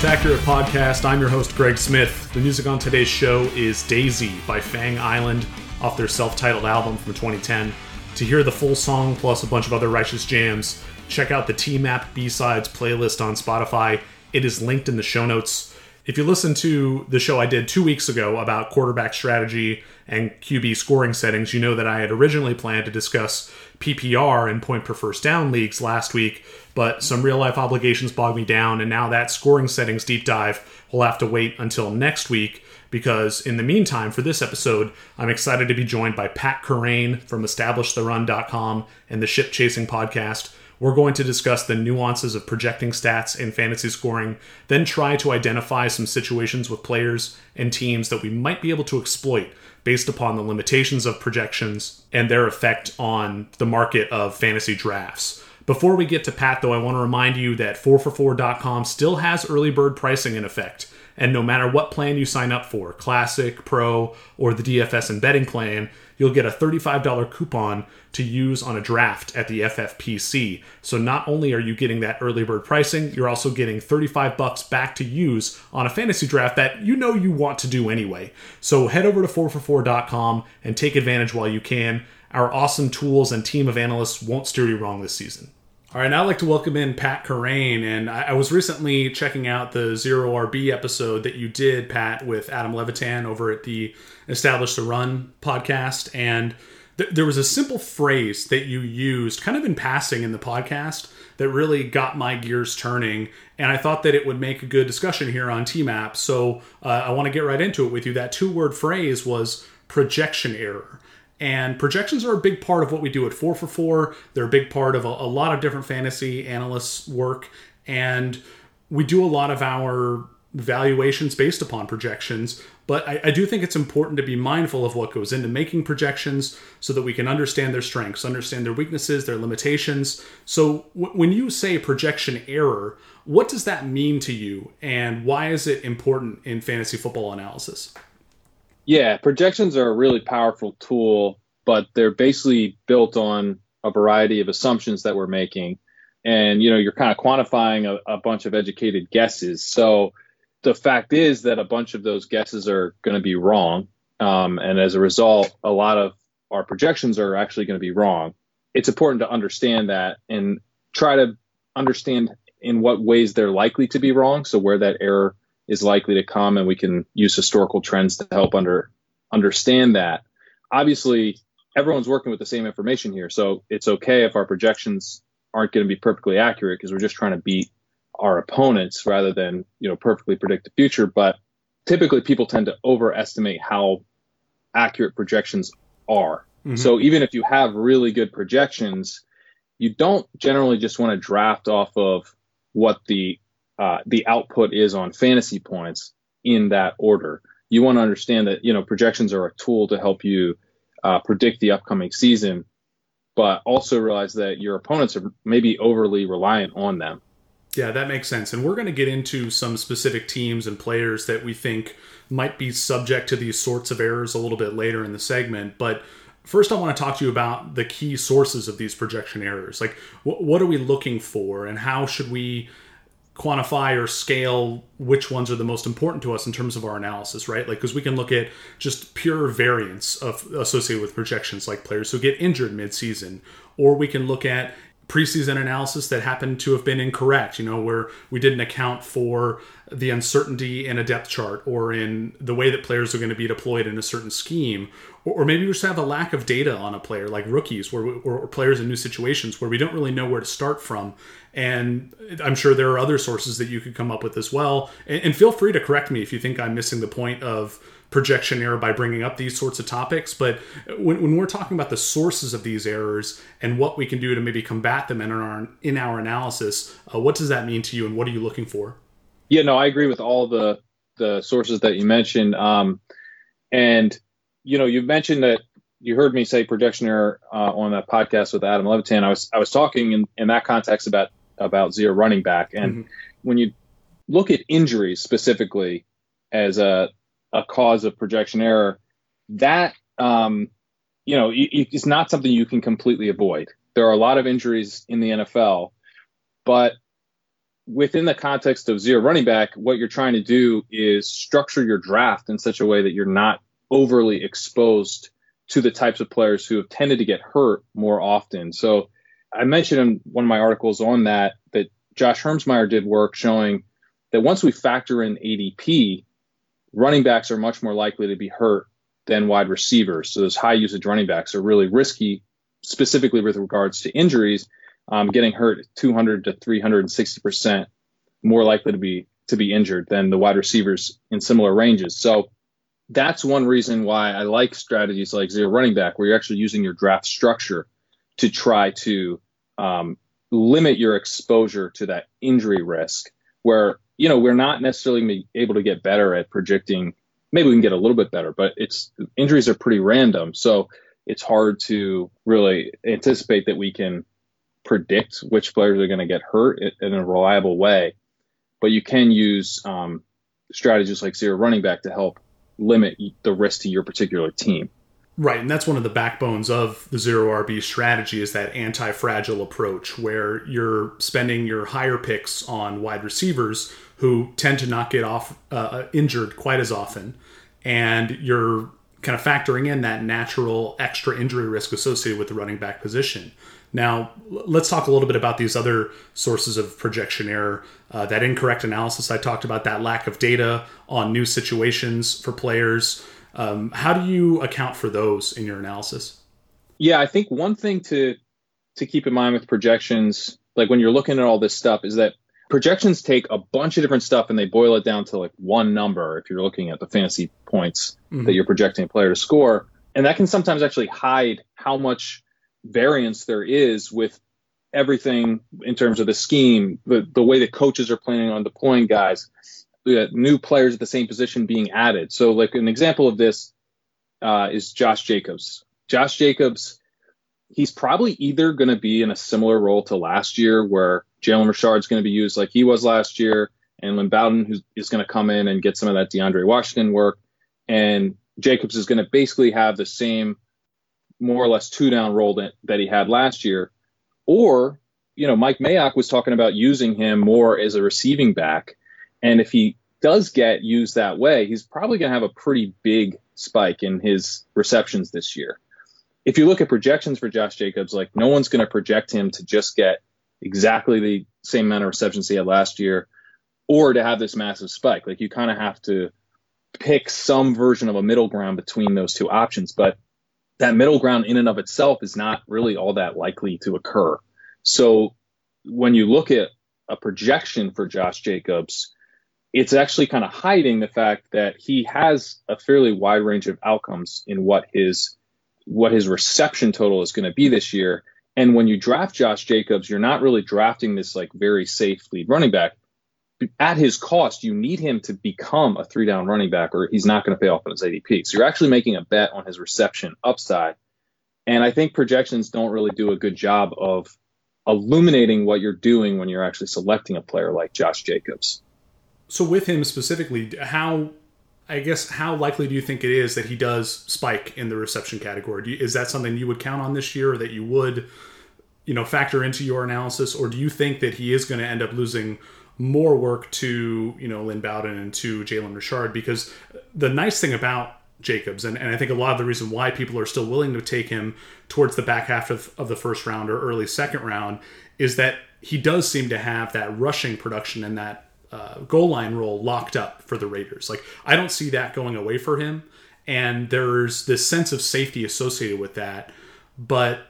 Most Accurate Podcast. I'm your host, Greg Smith. The music on today's show is Daisy by Fang Island off their self titled album from 2010. To hear the full song plus a bunch of other righteous jams, check out the T Map B Sides playlist on Spotify. It is linked in the show notes. If you listen to the show I did two weeks ago about quarterback strategy and QB scoring settings, you know that I had originally planned to discuss PPR and point per first down leagues last week, but some real life obligations bogged me down, and now that scoring settings deep dive will have to wait until next week because in the meantime, for this episode, I'm excited to be joined by Pat Kerrane from EstablishTheRun.com and the Ship Chasing podcast. We're going to discuss the nuances of projecting stats in fantasy scoring, then try to identify some situations with players and teams that we might be able to exploit based upon the limitations of projections and their effect on the market of fantasy drafts. Before we get to Pat, though, I want to remind you that 4for4.com still has early bird pricing in effect. And no matter what plan you sign up for, Classic, Pro, or the DFS and betting plan, you'll get a $35 coupon to use on a draft at the FFPC. So not only are you getting that early bird pricing, you're also getting 35 bucks back to use on a fantasy draft that you know you want to do anyway. So head over to 4for4.com and take advantage while you can. Our awesome tools and team of analysts won't steer you wrong this season. All right, now I'd like to welcome in Pat Kerrane. And I, I, was recently checking out the Zero RB episode that you did, Pat, with Adam Levitan over at the Establish the Run podcast. And th- there was a simple phrase that you used kind of in passing in the podcast that really got my gears turning. And I thought that it would make a good discussion here on TMAP. So uh, I want to get right into it with you. That two word phrase was projection error. And projections are a big part of what we do at 4 for 4. They're a big part of a, a lot of different fantasy analysts' work. And we do a lot of our valuations based upon projections. But I, I, do think it's important to be mindful of what goes into making projections so that we can understand their strengths, understand their weaknesses, their limitations. So w- when you say projection error, what does that mean to you? And why is it important in fantasy football analysis? Yeah, projections are a really powerful tool, but they're basically built on a variety of assumptions that we're making. And, you know, you're kind of quantifying a, a bunch of educated guesses. So the fact is that a bunch of those guesses are going to be wrong. Um, and as a result, a lot of our projections are actually going to be wrong. It's important to understand that and try to understand in what ways they're likely to be wrong. So where that error is likely to come, and we can use historical trends to help under understand that. Obviously, everyone's working with the same information here, so it's okay if our projections aren't going to be perfectly accurate because we're just trying to beat our opponents rather than you know perfectly predict the future. But typically, people tend to overestimate how accurate projections are. Mm-hmm. So even if you have really good projections, you don't generally just want to draft off of what the uh, the output is on fantasy points in that order. You want to understand that you know projections are a tool to help you uh, predict the upcoming season, but also realize that your opponents are maybe overly reliant on them. Yeah, that makes sense. And we're going to get into some specific teams and players that we think might be subject to these sorts of errors a little bit later in the segment. But first, I want to talk to you about the key sources of these projection errors. Like, wh- what are we looking for, and how should we quantify or scale which ones are the most important to us in terms of our analysis, right? Like, because we can look at just pure variance of associated with projections, like players who get injured mid-season, or we can look at preseason analysis that happened to have been incorrect, you know, where we didn't account for the uncertainty in a depth chart or in the way that players are going to be deployed in a certain scheme. Or, maybe we just have a lack of data on a player, like rookies where or players in new situations where we don't really know where to start from. And I'm sure there are other sources that you could come up with as well. And, and feel free to correct me if you think I'm missing the point of projection error by bringing up these sorts of topics. But when, when we're talking about the sources of these errors and what we can do to maybe combat them in our in our analysis, uh, what does that mean to you, and what are you looking for? Yeah, no, I agree with all the the sources that you mentioned. Um, and you know, you mentioned that you heard me say projection error uh, on that podcast with Adam Levitan. I was I was talking in, in that context about about zero running back, and mm-hmm. when you look at injuries specifically as a a cause of projection error, that um, you know it's not something you can completely avoid. There are a lot of injuries in the NFL, but within the context of zero running back, what you're trying to do is structure your draft in such a way that you're not overly exposed to the types of players who have tended to get hurt more often. So I mentioned in one of my articles on that that Josh Hermsmeyer did work showing that once we factor in ADP, running backs are much more likely to be hurt than wide receivers. So those high usage running backs are really risky, specifically with regards to injuries. Um, getting hurt 200 to 360 percent more likely to be to be injured than the wide receivers in similar ranges. So that's one reason why I like strategies like zero running back, where you're actually using your draft structure to try to um, limit your exposure to that injury risk. Where you know we're not necessarily able to get better at predicting. Maybe we can get a little bit better, but it's injuries are pretty random, so it's hard to really anticipate that we can predict which players are going to get hurt in a reliable way. But you can use um, strategies like zero running back to help limit the risk to your particular team. Right, and that's one of the backbones of the zero RB strategy is that anti-fragile approach where you're spending your higher picks on wide receivers who tend to not get off uh, uh injured quite as often, and you're kind of factoring in that natural extra injury risk associated with the running back position. Now, let's talk a little bit about these other sources of projection error. Uh, that incorrect analysis I talked about, that lack of data on new situations for players. Um, how do you account for those in your analysis? Yeah, I think one thing to to keep in mind with projections, like when you're looking at all this stuff, is that projections take a bunch of different stuff and they boil it down to like one number. If you're looking at the fantasy points mm-hmm. that you're projecting a player to score, and that can sometimes actually hide how much variance there is with everything in terms of the scheme, the, the way the coaches are planning on deploying guys, the new players at the same position being added. So, like an example of this uh, is Josh Jacobs. Josh Jacobs, he's probably either going to be in a similar role to last year, where Jalen Richard is going to be used like he was last year, and Lynn Bowden who is going to come in and get some of that DeAndre Washington work, and Jacobs is going to basically have the same more or less two down role that, that he had last year. Or, you know, Mike Mayock was talking about using him more as a receiving back. And if he does get used that way, he's probably going to have a pretty big spike in his receptions this year. If you look at projections for Josh Jacobs, like no one's going to project him to just get exactly the same amount of receptions he had last year or to have this massive spike. Like you kind of have to pick some version of a middle ground between those two options. But that middle ground in and of itself is not really all that likely to occur. So when you look at a projection for Josh Jacobs, it's actually kind of hiding the fact that he has a fairly wide range of outcomes in what his what his reception total is going to be this year. And when you draft Josh Jacobs, you're not really drafting this like very safe lead running back at his cost, you need him to become a three down running back, or he's not going to pay off on his ADP. So you're actually making a bet on his reception upside. And I think projections don't really do a good job of illuminating what you're doing when you're actually selecting a player like Josh Jacobs. So with him specifically, how I guess how likely do you think it is that he does spike in the reception category? You, is that something you would count on this year, or that you would, you know, factor into your analysis, or do you think that he is going to end up losing? More work to you know Lynn Bowden and to Jalen Richard because the nice thing about Jacobs and, and I think a lot of the reason why people are still willing to take him towards the back half of, of the first round or early second round is that he does seem to have that rushing production and that uh, goal line role locked up for the Raiders. Like I don't see that going away for him, and there's this sense of safety associated with that. But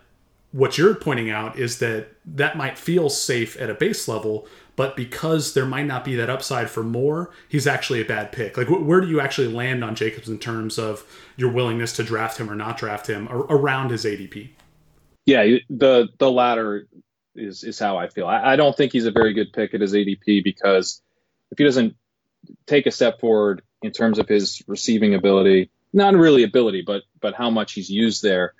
what you're pointing out is that that might feel safe at a base level, but because there might not be that upside for more, he's actually a bad pick. Like, wh- where do you actually land on Jacobs in terms of your willingness to draft him or not draft him ar- around his ADP? Yeah, the the latter is is how I feel. I, I don't think he's a very good pick at his ADP because if he doesn't take a step forward in terms of his receiving ability, not really ability, but but how much he's used there,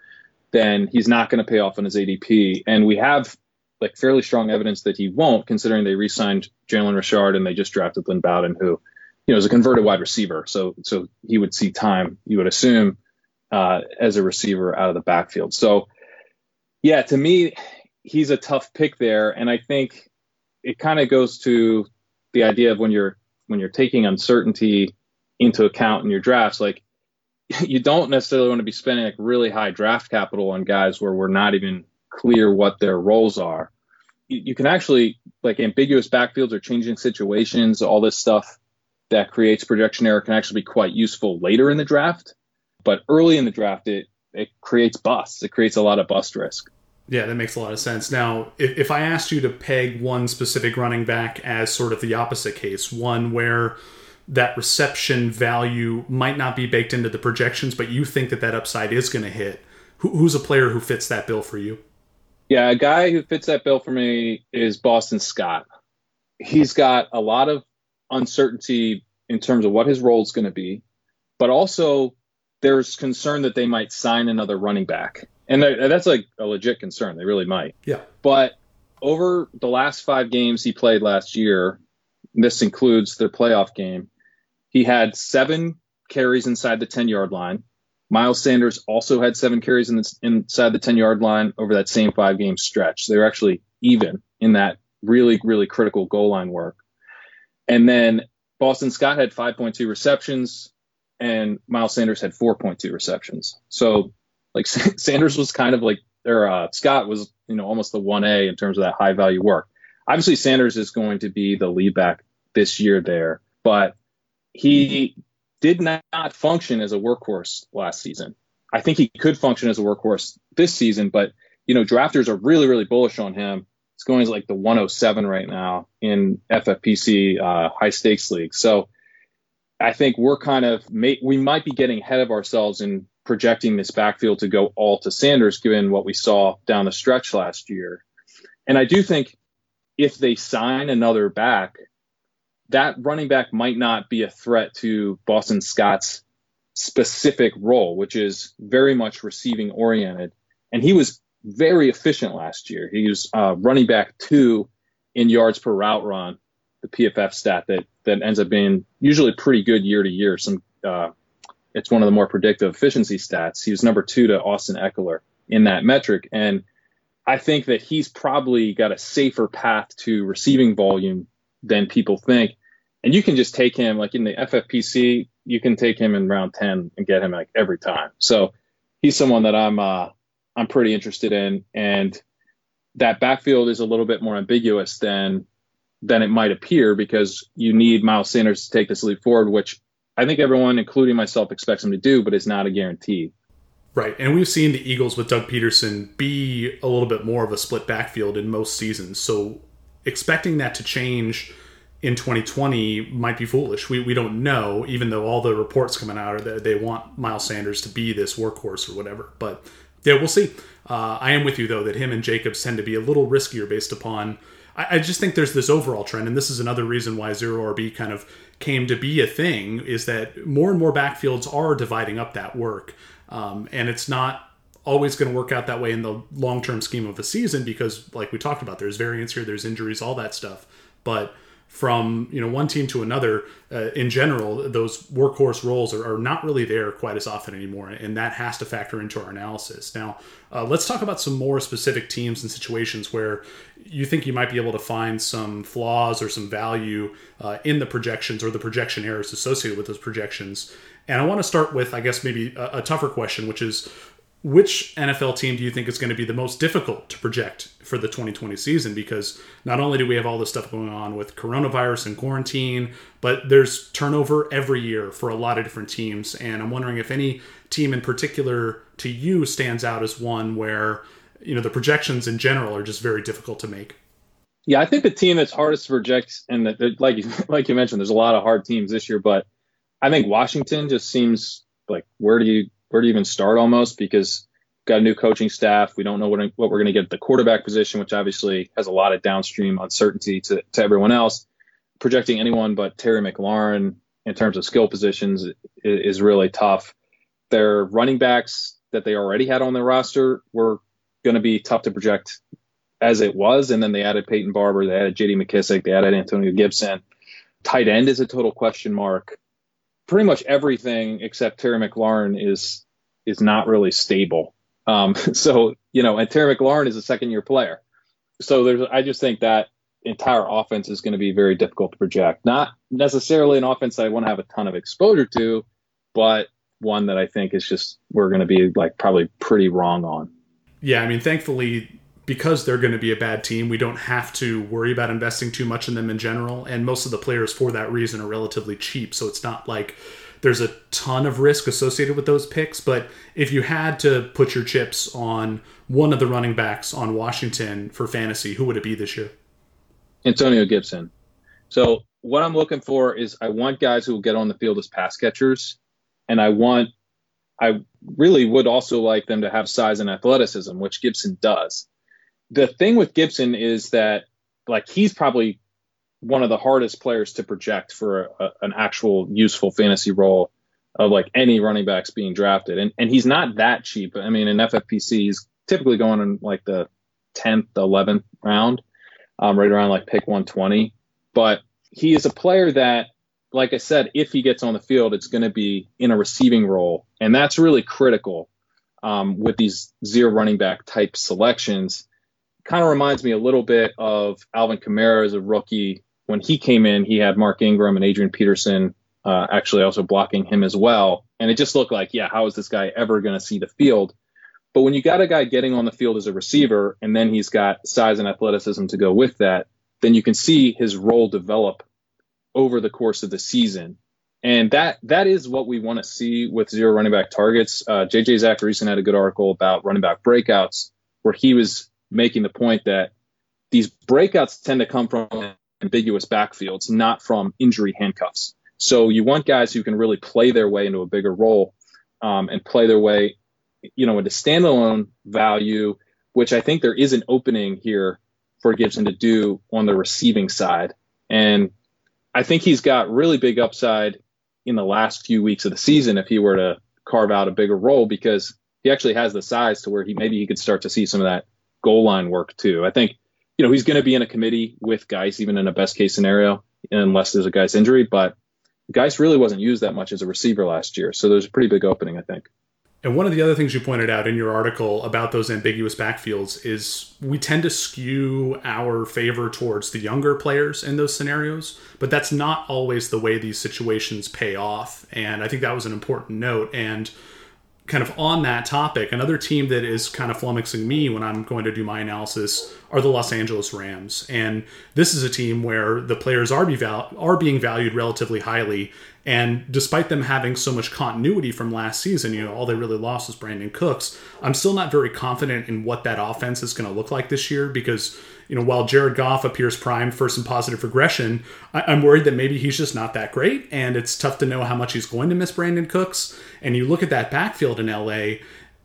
then he's not going to pay off on his ADP. And we have like fairly strong evidence that he won't, considering they re-signed Jalen Richard and they just drafted Lynn Bowden, who you know is a converted wide receiver. So so he would see time, you would assume, uh, as a receiver out of the backfield. So yeah, to me, he's a tough pick there, and I think it kind of goes to the idea of when you're when you're taking uncertainty into account in your drafts, like you don't necessarily want to be spending like really high draft capital on guys where we're not even clear what their roles are. You, you can actually like ambiguous backfields or changing situations, all this stuff that creates projection error can actually be quite useful later in the draft. But early in the draft, it it creates busts. It creates a lot of bust risk. Yeah, that makes a lot of sense. Now, if, if I asked you to peg one specific running back as sort of the opposite case, one where that reception value might not be baked into the projections, but you think that that upside is going to hit, who, who's a player who fits that bill for you? Yeah, a guy who fits that bill for me is Boston Scott. He's got a lot of uncertainty in terms of what his role is going to be, but also there's concern that they might sign another running back and that's like a legit concern. They really might. Yeah. But over the last five games he played last year, this includes their playoff game, he had seven carries inside the 10 yard line. Miles Sanders also had seven carries in the, inside the 10 yard line over that same five game stretch. They were actually even in that really, really critical goal line work. And then Boston Scott had 5.2 receptions and Miles Sanders had 4.2 receptions. So like Sanders was kind of like, or uh, Scott was, you know, almost the 1A in terms of that high value work. Obviously, Sanders is going to be the lead back this year there, but he did not function as a workhorse last season. I think he could function as a workhorse this season, but, you know, drafters are really, really bullish on him. It's going to like the 107 right now in FFPC uh, high stakes league. So I think we're kind of, we might be getting ahead of ourselves in projecting this backfield to go all to Sanders, given what we saw down the stretch last year. And I do think if they sign another back, that running back might not be a threat to Boston Scott's specific role, which is very much receiving oriented. And he was very efficient last year. He was uh, running back two in yards per route run, the PFF stat that that ends up being usually pretty good year to year. Some uh, it's one of the more predictive efficiency stats. He was number two to Austin Ekeler in that metric. And I think that he's probably got a safer path to receiving volume than people think. And you can just take him like in the FFPC, you can take him in round 10 and get him like every time. So he's someone that I'm, uh, I'm pretty interested in. And that backfield is a little bit more ambiguous than, than it might appear because you need Miles Sanders to take this leap forward, which I think everyone, including myself, expects him to do, but it's not a guarantee. Right. And we've seen the Eagles with Doug Pederson be a little bit more of a split backfield in most seasons. So expecting that to change in 2020 might be foolish. We, we don't know, even though all the reports coming out are that they want Miles Sanders to be this workhorse or whatever. But yeah, we'll see. Uh, I am with you, though, that him and Jacobs tend to be a little riskier based upon. I, I just think there's this overall trend, and this is another reason why zero RB kind of came to be a thing is that more and more backfields are dividing up that work. Um, and it's not always going to work out that way in the long term scheme of a season because, like we talked about, there's variance here, there's injuries, all that stuff. But from you know one team to another uh, in general those workhorse roles are, are, not really there quite as often anymore and that has to factor into our analysis. Now uh, let's talk about some more specific teams and situations where you think you might be able to find some flaws or some value uh, in the projections or the projection errors associated with those projections. And i want to start with i guess maybe a, a tougher question which is which NFL team do you think is going to be the most difficult to project for the 2020 season? Because not only do we have all this stuff going on with coronavirus and quarantine, but there's turnover every year for a lot of different teams. And I'm wondering if any team in particular to you stands out as one where, you know, the projections in general are just very difficult to make. Yeah, I think the team that's hardest to project, and that, like like you mentioned, there's a lot of hard teams this year, but I think Washington just seems like where do you where you even start almost because got a new coaching staff. We don't know what, what we're going to get at the quarterback position, which obviously has a lot of downstream uncertainty to, to everyone else. Projecting anyone but Terry McLaurin in terms of skill positions is, is really tough. Their running backs that they already had on their roster were going to be tough to project as it was. And then they added Peyton Barber, they added JD McKissic, they added Antonio Gibson. Tight end is a total question mark pretty much everything except Terry McLaurin is is not really stable. Um, so you know, and Terry McLaurin is a second year player. So there's, I just think that entire offense is going to be very difficult to project. Not necessarily an offense I want to have a ton of exposure to, but one that I think is just we're going to be like probably pretty wrong on. Yeah, I mean, thankfully, because they're going to be a bad team, we don't have to worry about investing too much in them in general. And most of the players, for that reason, are relatively cheap. So it's not like there's a ton of risk associated with those picks. But if you had to put your chips on one of the running backs on Washington for fantasy, who would it be this year? Antonio Gibson. So what I'm looking for is I want guys who will get on the field as pass catchers, and I want I really would also like them to have size and athleticism, which Gibson does. The thing with Gibson is that like he's probably one of the hardest players to project for a, an actual useful fantasy role of like any running backs being drafted. And and he's not that cheap. I mean, in FFPC, he's typically going in like the 10th, 11th round, um, right around like pick 120. But he is a player that, like I said, if he gets on the field, it's going to be in a receiving role. And that's really critical um, with these zero running back type selections. Kind of reminds me a little bit of Alvin Kamara as a rookie when he came in, he had Mark Ingram and Adrian Peterson uh, actually also blocking him as well. And it just looked like, yeah, how is this guy ever going to see the field? But when you got a guy getting on the field as a receiver and then he's got size and athleticism to go with that, then you can see his role develop over the course of the season. And that that is what we want to see with zero running back targets. Uh, JJ Zachariason had a good article about running back breakouts where he was making the point that these breakouts tend to come from ambiguous backfields, not from injury handcuffs. So you want guys who can really play their way into a bigger role um, and play their way, you know, into standalone value, which I think there is an opening here for Gibson to do on the receiving side. And I think he's got really big upside in the last few weeks of the season if he were to carve out a bigger role because he actually has the size to where he maybe he could start to see some of that goal line work too. I think you know, he's going to be in a committee with Guice, even in a best case scenario, unless there's a Guice injury. But Guice really wasn't used that much as a receiver last year. So there's a pretty big opening, I think. And one of the other things you pointed out in your article about those ambiguous backfields is we tend to skew our favor towards the younger players in those scenarios, but that's not always the way these situations pay off. And I think that was an important note. And kind of on that topic, another team that is kind of flummoxing me when I'm going to do my analysis are the Los Angeles Rams. And this is a team where the players are, be val- are being valued relatively highly. And despite them having so much continuity from last season, you know, all they really lost was Brandin Cooks. I'm still not very confident in what that offense is going to look like this year because you know, while Jared Goff appears primed for some positive regression, I- am worried that maybe he's just not that great, and it's tough to know how much he's going to miss Brandin Cooks. And you look at that backfield in LA,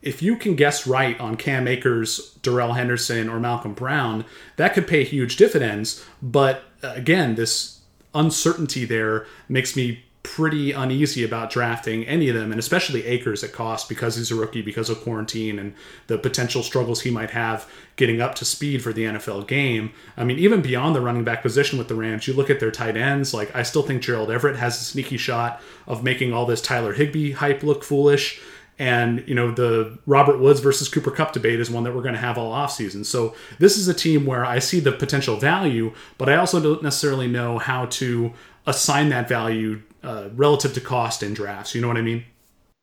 if you can guess right on Cam Akers, Darrell Henderson, or Malcolm Brown, that could pay huge dividends. But uh, again, this uncertainty there makes me pretty uneasy about drafting any of them, and especially Akers at cost because he's a rookie, because of quarantine and the potential struggles he might have getting up to speed for the NFL game. I mean, even beyond the running back position with the Rams, you look at their tight ends. Like, I still think Gerald Everett has a sneaky shot of making all this Tyler Higbee hype look foolish. And, you know, the Robert Woods versus Cooper Kupp debate is one that we're going to have all offseason. So this is a team where I see the potential value, but I also don't necessarily know how to assign that value uh, relative to cost in drafts. You know what I mean?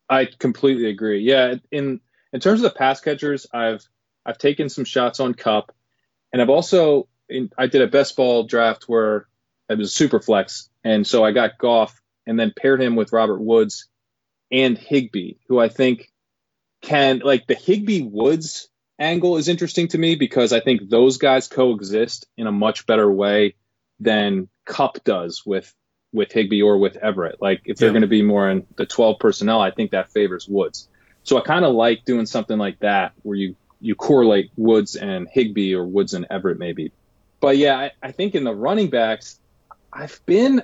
I completely agree. Yeah, in in terms of the pass catchers, I've I've taken some shots on Kupp, and I've also in, I did a best ball draft where it was a super flex, and so I got Goff and then paired him with Robert Woods and Higbee, who I think can like the Higbee Woods angle is interesting to me because I think those guys coexist in a much better way than Kupp does with with Higbee or with Everett. Like if they're yeah. going to be more in the 12 personnel, I think that favors Woods. So I kind of like doing something like that where you you correlate Woods and Higbee or Woods and Everett maybe. But yeah, I, I think in the running backs, I've been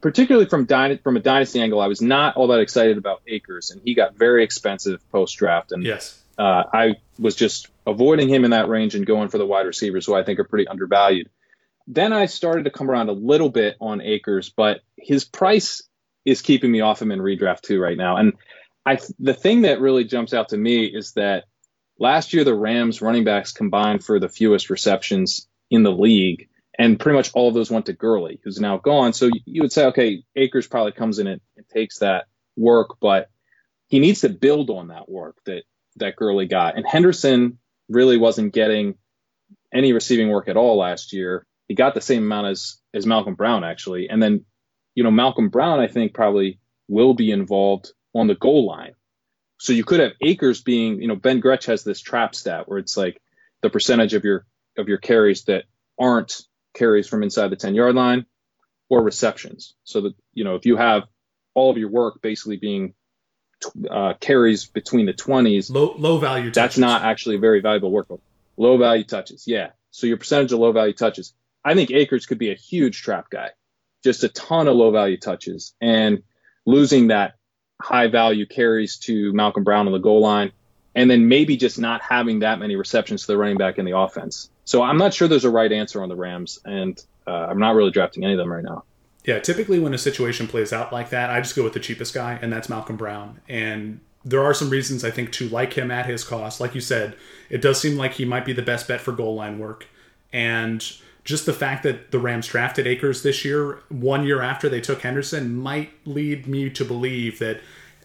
particularly from from a dynasty angle, I was not all that excited about Akers, and he got very expensive post draft. And yes, uh, I was just avoiding him in that range and going for the wide receivers, who I think are pretty undervalued. Then I started to come around a little bit on Akers, but his price is keeping me off him in redraft too right now. And I the thing that really jumps out to me is that last year the Rams running backs combined for the fewest receptions in the league, and pretty much all of those went to Gurley, who's now gone. So you would say, okay, Akers probably comes in and, takes that work, but he needs to build on that work that that Gurley got. And Henderson really wasn't getting any receiving work at all last year. He got the same amount as as Malcolm Brown actually, and then you know Malcolm Brown I think probably will be involved on the goal line. So you could have Akers being, you know, Ben Gretch has this trap stat where it's like the percentage of your of your carries that aren't carries from inside the 10 yard line or receptions. So that, you know, if you have all of your work basically being uh, carries between the 20s, low, low value, touches. that's not actually very valuable work. Low value touches. Yeah. So your percentage of low value touches. I think Akers could be a huge trap guy, just a ton of low value touches and losing that high value carries to Malcolm Brown on the goal line and then maybe just not having that many receptions to the running back in the offense. So I'm not sure there's a right answer on the Rams, and uh, I'm not really drafting any of them right now. Yeah, typically when a situation plays out like that, I just go with the cheapest guy, and that's Malcolm Brown. And there are some reasons I think to like him at his cost. Like you said, it does seem like he might be the best bet for goal line work. And just the fact that the Rams drafted Akers this year, one year after they took Henderson, might lead me to believe that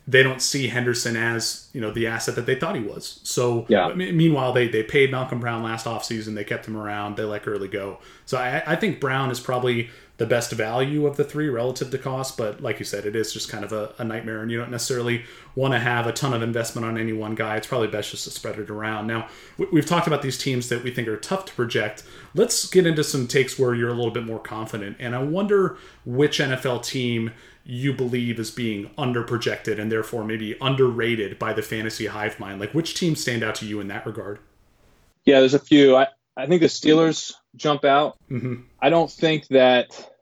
they don't see Henderson as you know the asset that they thought he was. So yeah. meanwhile, they they paid Malcolm Brown last offseason. They kept him around. They let Gurley go. So I, I think Brown is probably the best value of the three relative to cost. But like you said, it is just kind of a, a nightmare, and you don't necessarily want to have a ton of investment on any one guy. It's probably best just to spread it around. Now we've talked about these teams that we think are tough to project. Let's get into some takes where you're a little bit more confident, and I wonder which NFL team you believe is being underprojected and therefore maybe underrated by the fantasy hive mind? Like, which teams stand out to you in that regard? Yeah, there's a few. I, I think the Steelers jump out. Mm-hmm. I don't think that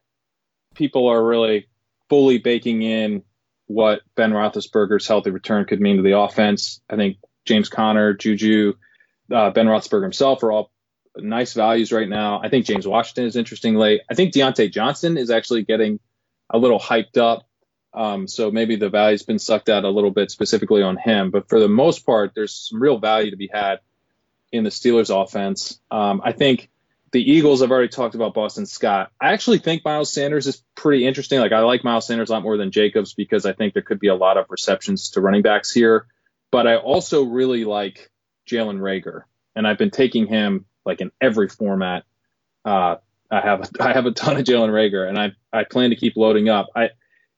people are really fully baking in what Ben Roethlisberger's healthy return could mean to the offense. I think James Conner, Juju, uh, Ben Roethlisberger himself are all nice values right now. I think James Washington is interesting late. I think Diontae Johnson is actually getting a little hyped up. Um, so maybe the value's been sucked out a little bit specifically on him. But for the most part, there's some real value to be had in the Steelers offense. Um, I think the Eagles, I've already talked about Boston Scott. I actually think Miles Sanders is pretty interesting. Like I like Miles Sanders a lot more than Jacobs because I think there could be a lot of receptions to running backs here. But I also really like Jalen Reagor, and I've been taking him like in every format uh, I have I have a ton of Jalen Reagor, and I I plan to keep loading up. I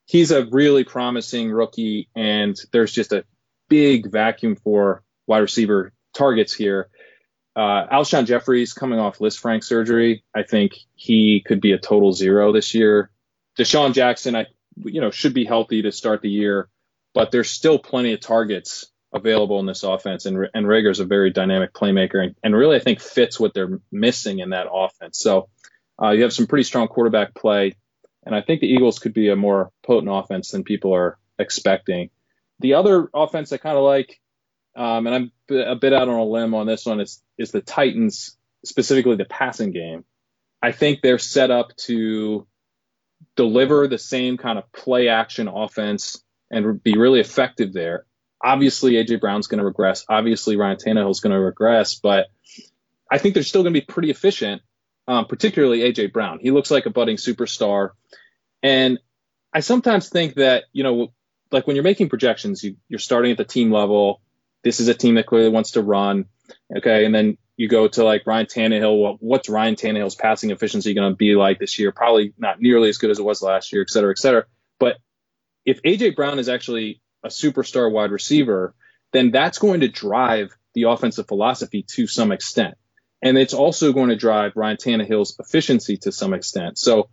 he's a really promising rookie, and there's just a big vacuum for wide receiver targets here. Uh, Alshon Jeffery's coming off Lisfranc surgery. I think he could be a total zero this year. DeSean Jackson, I you know should be healthy to start the year, but there's still plenty of targets available in this offense, and and Reagor's a very dynamic playmaker, and, and really I think fits what they're missing in that offense. So uh, you have some pretty strong quarterback play, and I think the Eagles could be a more potent offense than people are expecting. The other offense I kind of like, um, and I'm a bit out on a limb on this one, is, is the Titans, specifically the passing game. I think they're set up to deliver the same kind of play action offense and be really effective there. Obviously, AJ Brown's going to regress. Obviously, Ryan Tannehill's going to regress, but I think they're still going to be pretty efficient um, particularly AJ Brown. He looks like a budding superstar, and I sometimes think that you know, like when you're making projections, you, you're starting at the team level. This is a team that clearly wants to run, okay, and then you go to like Ryan Tannehill. Well, what's Ryan Tannehill's passing efficiency going to be like this year? Probably not nearly as good as it was last year, et cetera, et cetera. But if AJ Brown is actually a superstar wide receiver, then that's going to drive the offensive philosophy to some extent. And it's also going to drive Ryan Tannehill's efficiency to some extent. So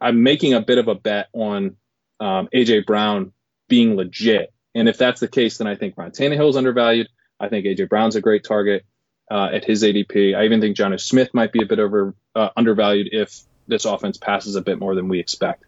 I'm making a bit of a bet on um, AJ Brown being legit. And if that's the case, then I think Ryan is undervalued. I think AJ Brown's a great target uh, at his ADP. I even think Jonnu Smith might be a bit over uh, undervalued if this offense passes a bit more than we expect.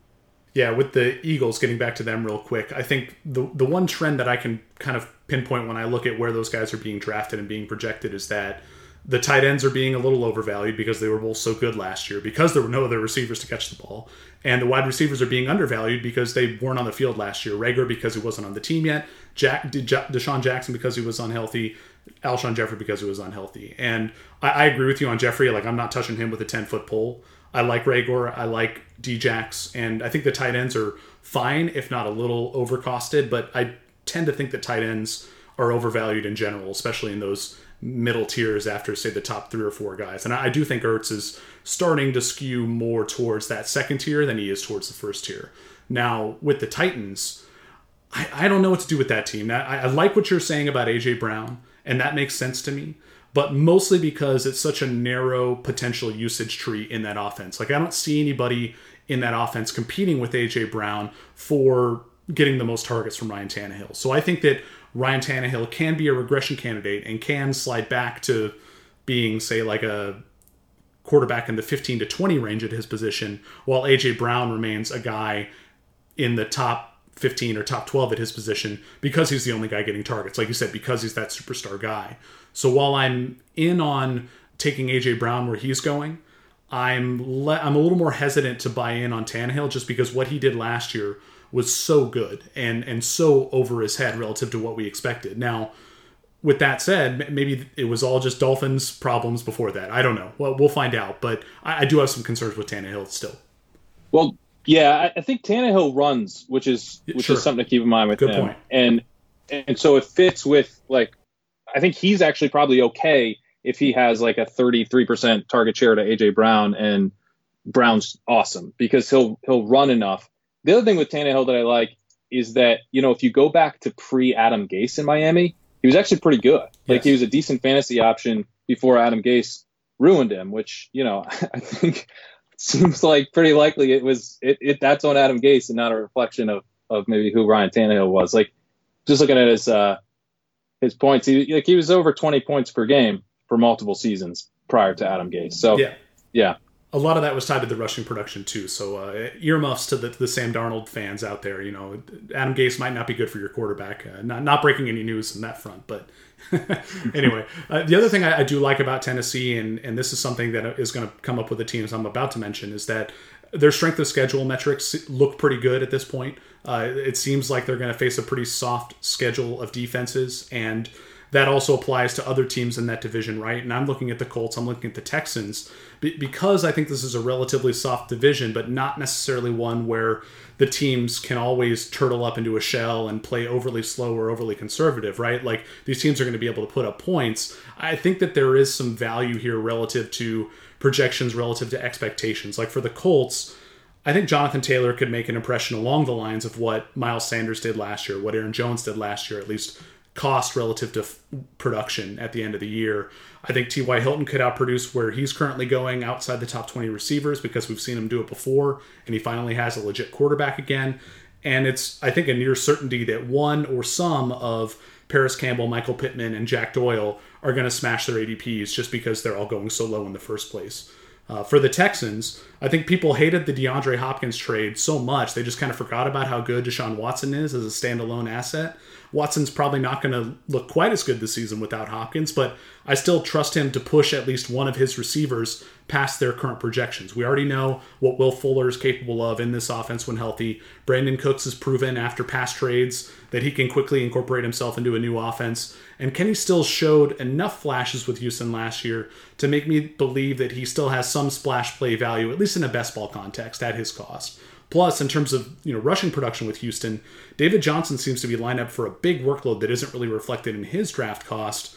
Yeah, with the Eagles, getting back to them real quick, I think the the one trend that I can kind of pinpoint when I look at where those guys are being drafted and being projected is that the tight ends are being a little overvalued because they were both so good last year because there were no other receivers to catch the ball. And the wide receivers are being undervalued because they weren't on the field last year. Reagor because he wasn't on the team yet. Jack DeSean Jackson because he was unhealthy. Alshon Jeffery because he was unhealthy. And I, I, agree with you on Jeffery. Like I'm not touching him with a 10 foot pole. I like Reagor, I like Djax, and I think the tight ends are fine, if not a little overcosted. But I tend to think that tight ends are overvalued in general, especially in those middle tiers after, say, the top three or four guys. And I do think Ertz is starting to skew more towards that second tier than he is towards the first tier. Now, with the Titans, I, I don't know what to do with that team. I, I like what you're saying about A.J. Brown, and that makes sense to me but mostly because it's such a narrow potential usage tree in that offense. Like I don't see anybody in that offense competing with AJ Brown for getting the most targets from Ryan Tannehill. So I think that Ryan Tannehill can be a regression candidate and can slide back to being, say, like a quarterback in the 15 to 20 range at his position, while AJ Brown remains a guy in the top 15 or top 12 at his position because he's the only guy getting targets. Like you said, because he's that superstar guy. So while I'm in on taking AJ Brown where he's going, I'm le- I'm a little more hesitant to buy in on Tannehill just because what he did last year was so good and and so over his head relative to what we expected. Now, with that said, maybe it was all just Dolphins' problems before that. I don't know. Well, we'll find out. But I, I do have some concerns with Tannehill still. Well, yeah, I, I think Tannehill runs, which is which sure. is something to keep in mind with Good him. Point. And and so it fits with like I think he's actually probably okay if he has like a 33% target share to AJ Brown and Brown's awesome because he'll he'll run enough. The other thing with Tannehill that I like is that you know if you go back to pre Adam Gase in Miami, he was actually pretty good. Like yes. he was a decent fantasy option before Adam Gase ruined him, which you know I think seems like pretty likely it was it, it that's on Adam Gase and not a reflection of of maybe who Ryan Tannehill was. Like just looking at his uh his points, he like he was over 20 points per game for multiple seasons prior to Adam Gase. So yeah, yeah. A lot of that was tied to the rushing production too. So uh, earmuffs to the, the Sam Darnold fans out there. You know, Adam Gase might not be good for your quarterback. Uh, not not breaking any news on that front, but anyway, uh, the other thing I, I, do like about Tennessee, and and this is something that is going to come up with the teams I'm about to mention, is that their strength of schedule metrics look pretty good at this point. Uh, it seems like they're going to face a pretty soft schedule of defenses, and that also applies to other teams in that division, right? And I'm looking at the Colts, I'm looking at the Texans, because I think this is a relatively soft division, but not necessarily one where the teams can always turtle up into a shell and play overly slow or overly conservative, right? Like these teams are going to be able to put up points. I think that there is some value here relative to projections, relative to expectations. Like for the Colts, I think Jonathan Taylor could make an impression along the lines of what Miles Sanders did last year, what Aaron Jones did last year, at least cost relative to f- production at the end of the year. I think T.Y. Hilton could outproduce where he's currently going outside the top 20 receivers because we've seen him do it before and he finally has a legit quarterback again. And it's, I think, a near certainty that one or some of Parris Campbell, Michael Pittman, and Jack Doyle are going to smash their ADPs just because they're all going so low in the first place. Uh, for the Texans, I think people hated the DeAndre Hopkins trade so much they just kind of forgot about how good Deshaun Watson is as a standalone asset. Watson's probably not going to look quite as good this season without Hopkins, but I still trust him to push at least one of his receivers past their current projections. We already know what Will Fuller is capable of in this offense when healthy. Brandin Cooks has proven after past trades that he can quickly incorporate himself into a new offense. And Kenny Stills showed enough flashes with Houston last year to make me believe that he still has some splash play value, at least in a best ball context, at his cost. Plus, in terms of you know rushing production with Houston, David Johnson seems to be lined up for a big workload that isn't really reflected in his draft cost.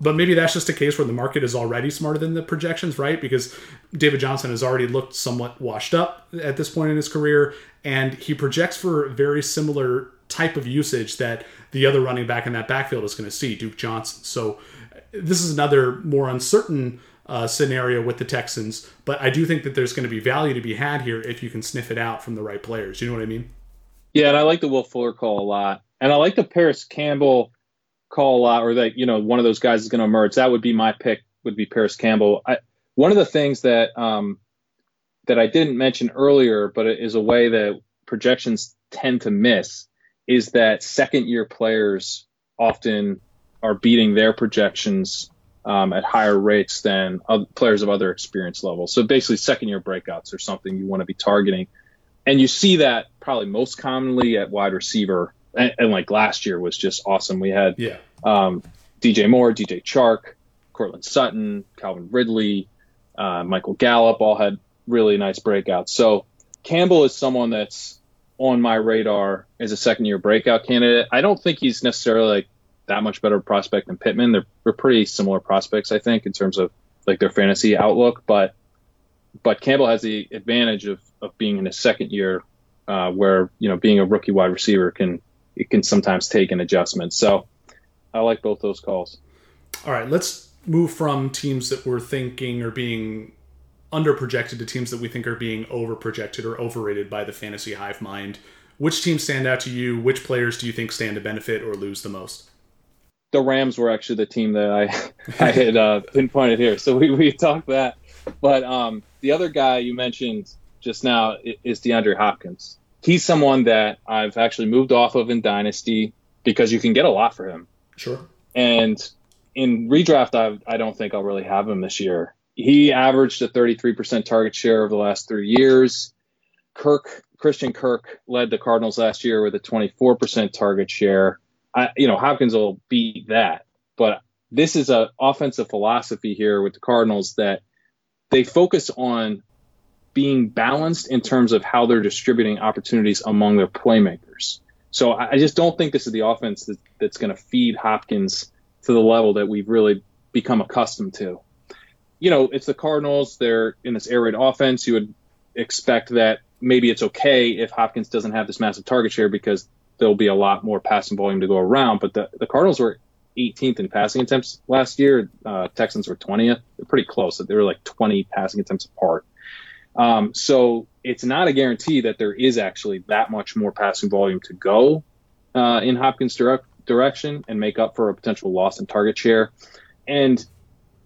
But maybe that's just a case where the market is already smarter than the projections, right? Because David Johnson has already looked somewhat washed up at this point in his career, and he projects for very similar type of usage that the other running back in that backfield is going to see, Duke Johnson. So this is another more uncertain uh, scenario with the Texans. But I do think that there's going to be value to be had here if you can sniff it out from the right players. You know what I mean? Yeah, and I like the Will Fuller call a lot, and I like the Parris Campbell call a lot, or that you know one of those guys is going to emerge. That would be my pick. Would be Parris Campbell. I, one of the things that um, that I didn't mention earlier, but it is a way that projections tend to miss, is that second year players often are beating their projections um, at higher rates than players of other experience levels. So basically, second year breakouts are something you want to be targeting. And you see that probably most commonly at wide receiver. And, and like last year was just awesome. We had yeah. um, DJ Moore, DJ Chark, Courtland Sutton, Calvin Ridley, uh, Michael Gallup all had really nice breakouts. So Campbell is someone that's on my radar as a second year breakout candidate. I don't think he's necessarily like that much better prospect than Pittman. They're, they're pretty similar prospects, I think, in terms of like their fantasy outlook. But but Campbell has the advantage of, of being in his second year, uh, where you know being a rookie wide receiver can it can sometimes take an adjustment. So I like both those calls. All right, let's move from teams that we're thinking or being under projected to teams that we think are being over projected or overrated by the fantasy hive mind. Which teams stand out to you? Which players do you think stand to benefit or lose the most? The Rams were actually the team that I I had uh, pinpointed here, so we, we talked that. But um, the other guy you mentioned just now is DeAndre Hopkins. He's someone that I've actually moved off of in Dynasty because you can get a lot for him. Sure. And in redraft, I, I don't think I'll really have him this year. He averaged a 33% target share over the last three years. Kirk Christian Kirk led the Cardinals last year with a 24% target share. I, you know, Hopkins will beat that, but this is an offensive philosophy here with the Cardinals that they focus on being balanced in terms of how they're distributing opportunities among their playmakers. So I just don't think this is the offense that, that's going to feed Hopkins to the level that we've really become accustomed to. You know, it's the Cardinals. They're in this air raid offense. You would expect that maybe it's okay if Hopkins doesn't have this massive target share because there'll be a lot more passing volume to go around. But the, the Cardinals were 18th in passing attempts last year. Uh, Texans were 20th. They're pretty close. They were like 20 passing attempts apart. Um, so it's not a guarantee that there is actually that much more passing volume to go uh, in Hopkins' direct, direction and make up for a potential loss in target share. And,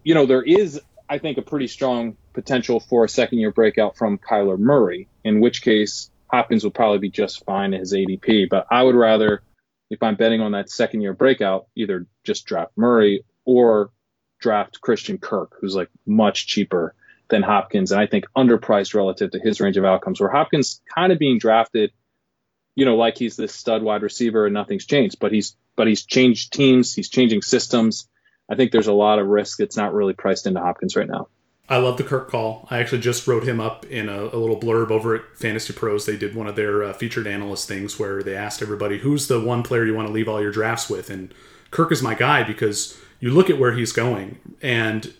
you know, there is, I think, a pretty strong potential for a second year breakout from Kyler Murray, in which case Hopkins will probably be just fine in his ADP. But I would rather, if I'm betting on that second year breakout, either just draft Murray or draft Christian Kirk, who's like much cheaper than Hopkins, and I think underpriced relative to his range of outcomes. Where Hopkins kind of being drafted, you know, like he's this stud wide receiver and nothing's changed, but he's but he's changed teams, he's changing systems. I think there's a lot of risk that's not really priced into Hopkins right now. I love the Kirk call. I actually just wrote him up in a, a little blurb over at Fantasy Pros. They did one of their uh, featured analyst things where they asked everybody, who's the one player you want to leave all your drafts with? And Kirk is my guy because you look at where he's going. And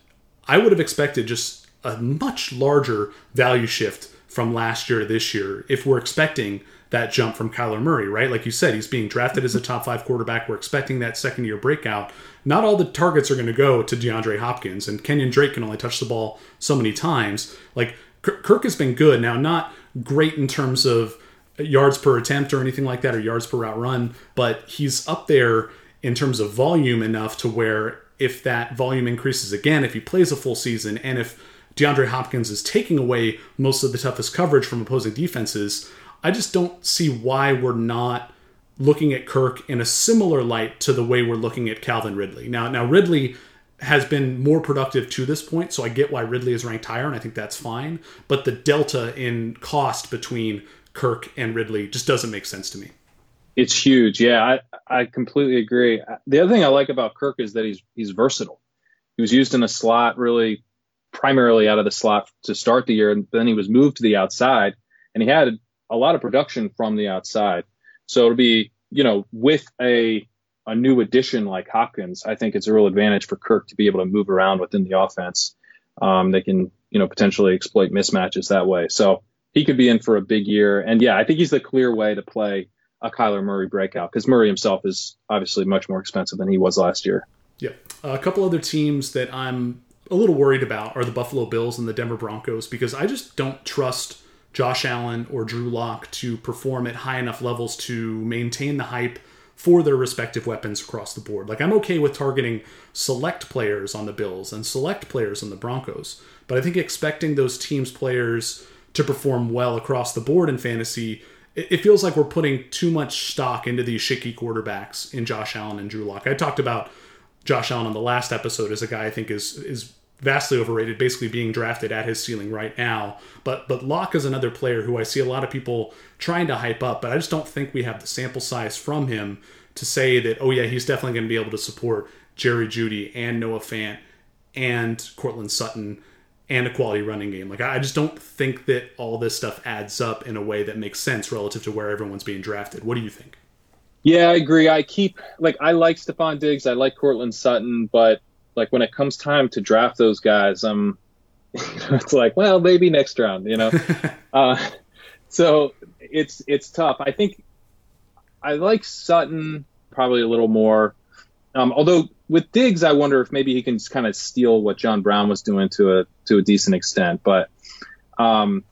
I would have expected just a much larger value shift from last year to this year if we're expecting that jump from Kyler Murray, right? Like you said, he's being drafted as a top five quarterback. We're expecting that second year breakout. Not all the targets are going to go to DeAndre Hopkins, and Kenyon Drake can only touch the ball so many times. Like Kirk has been good. Now, not great in terms of yards per attempt or anything like that, or yards per route run, but he's up there in terms of volume enough to where if that volume increases again, if he plays a full season, and if DeAndre Hopkins is taking away most of the toughest coverage from opposing defenses, I just don't see why we're not looking at Kirk in a similar light to the way we're looking at Calvin Ridley. Now, now Ridley has been more productive to this point, so I get why Ridley is ranked higher, and I think that's fine. But the delta in cost between Kirk and Ridley just doesn't make sense to me. It's huge. Yeah, I, I completely agree. The other thing I like about Kirk is that he's he's versatile. He was used in a slot really primarily out of the slot to start the year, and then he was moved to the outside, and he had a lot of production from the outside. So it'll be, you know, with a a new addition like Hopkins, I think it's a real advantage for Kirk to be able to move around within the offense. Um, they can, you know, potentially exploit mismatches that way. So he could be in for a big year. And yeah, I think he's the clear way to play a Kyler Murray breakout because Murray himself is obviously much more expensive than he was last year. Yeah. A couple other teams that I'm a little worried about are the Buffalo Bills and the Denver Broncos because I just don't trust Josh Allen or Drew Lock to perform at high enough levels to maintain the hype for their respective weapons across the board. Like I'm okay with targeting select players on the Bills and select players on the Broncos, but I think expecting those teams players to perform well across the board in fantasy, it feels like we're putting too much stock into these shaky quarterbacks in Josh Allen and Drew Lock. I talked about Josh Allen on the last episode as a guy I think is is vastly overrated, basically being drafted at his ceiling right now. But but Lock is another player who I see a lot of people trying to hype up, but I just don't think we have the sample size from him to say that oh yeah he's definitely going to be able to support Jerry Jeudy and Noah Fant and Courtland Sutton and a quality running game. Like I just don't think that all this stuff adds up in a way that makes sense relative to where everyone's being drafted. What do you think? Yeah, I agree. I keep like I like Stefon Diggs, I like Courtland Sutton, but like when it comes time to draft those guys, I'm it's like, well, maybe next round, you know. uh, so it's it's tough. I think I like Sutton probably a little more. Um, although with Diggs, I wonder if maybe he can just kind of steal what John Brown was doing to a to a decent extent. But um,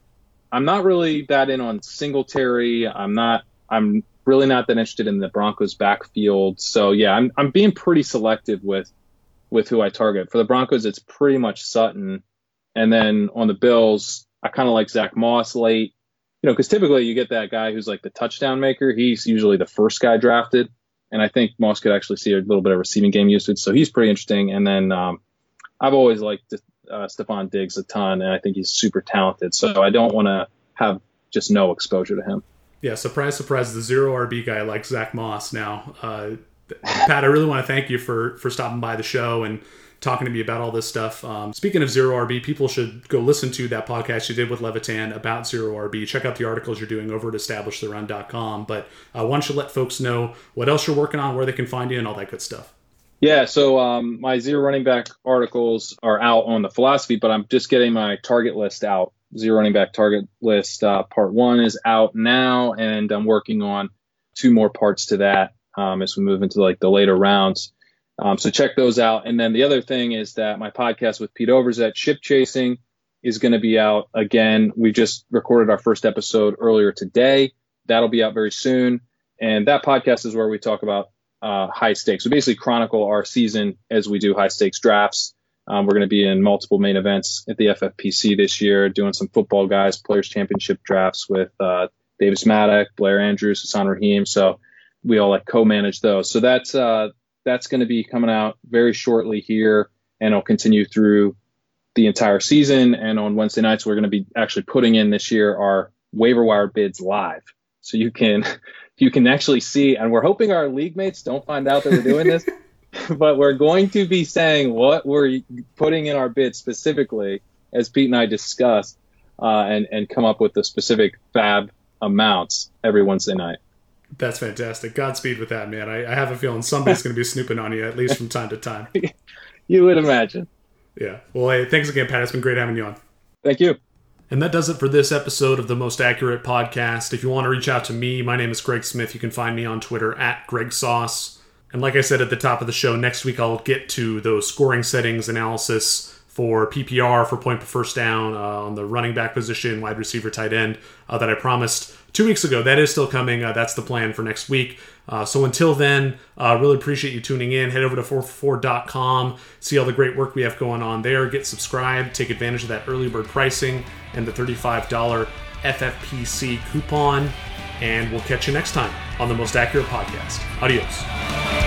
I'm not really that in on Singletary. I'm not. I'm really not that interested in the Broncos backfield. So yeah, I'm I'm being pretty selective with with who I target. For the Broncos, it's pretty much Sutton, and then on the Bills, I kind of like Zach Moss late. You know, because typically you get that guy who's like the touchdown maker. He's usually the first guy drafted and I think Moss could actually see a little bit of receiving game usage, so he's pretty interesting. And then um, I've always liked uh, Stefon Diggs a ton, and I think he's super talented. So I don't want to have just no exposure to him. Yeah, surprise, surprise, the zero RB guy like Zach Moss now. Uh, Pat, I really want to thank you for for stopping by the show and talking to me about all this stuff. Um, speaking of Zero RB, people should go listen to that podcast you did with Levitan about Zero RB. Check out the articles you're doing over at establishtheRun.com. But uh, why don't you let folks know what else you're working on, where they can find you, and all that good stuff? Yeah, so um, my zero running back articles are out on the philosophy, but I'm just getting my target list out. Zero running back target list uh, part one is out now, and I'm working on two more parts to that um, as we move into like the later rounds. Um, so check those out. And then the other thing is that my podcast with Pete Overzet, Ship Chasing, is going to be out again. We just recorded our first episode earlier today. That'll be out very soon. And that podcast is where we talk about uh, high stakes. We basically chronicle our season as we do high stakes drafts. Um, we're going to be in multiple main events at the FFPC this year, doing some football guys, players championship drafts with uh, Davis Mattek, Blair Andrews, Hassan Rahim. So we all like co-manage those. So that's uh, that's going to be coming out very shortly here, and it'll continue through the entire season. And on Wednesday nights, we're going to be actually putting in this year our waiver wire bids live, so you can you can actually see. And we're hoping our league mates don't find out that we're doing this, but we're going to be saying what we're putting in our bids specifically, as Pete and I discussed, uh, and and come up with the specific FAAB amounts every Wednesday night. That's fantastic. Godspeed with that, man. I, I have a feeling somebody's going to be snooping on you at least from time to time. you would imagine. Yeah. Well, hey, thanks again, Pat. It's been great having you on. Thank you. And that does it for this episode of the Most Accurate Podcast. If you want to reach out to me, my name is Greg Smith. You can find me on Twitter at Greg Sauce. And like I said at the top of the show, next week I'll get to those scoring settings analysis for PPR for point per first down uh, on the running back position, wide receiver, tight end uh, that I promised two weeks ago. That is still coming. Uh, that's the plan for next week. Uh, so until then, uh, really appreciate you tuning in. Head over to 4for4.com, see all the great work we have going on there. Get subscribed, take advantage of that early bird pricing and the $35 FFPC coupon. And we'll catch you next time on the Most Accurate Podcast. Adios.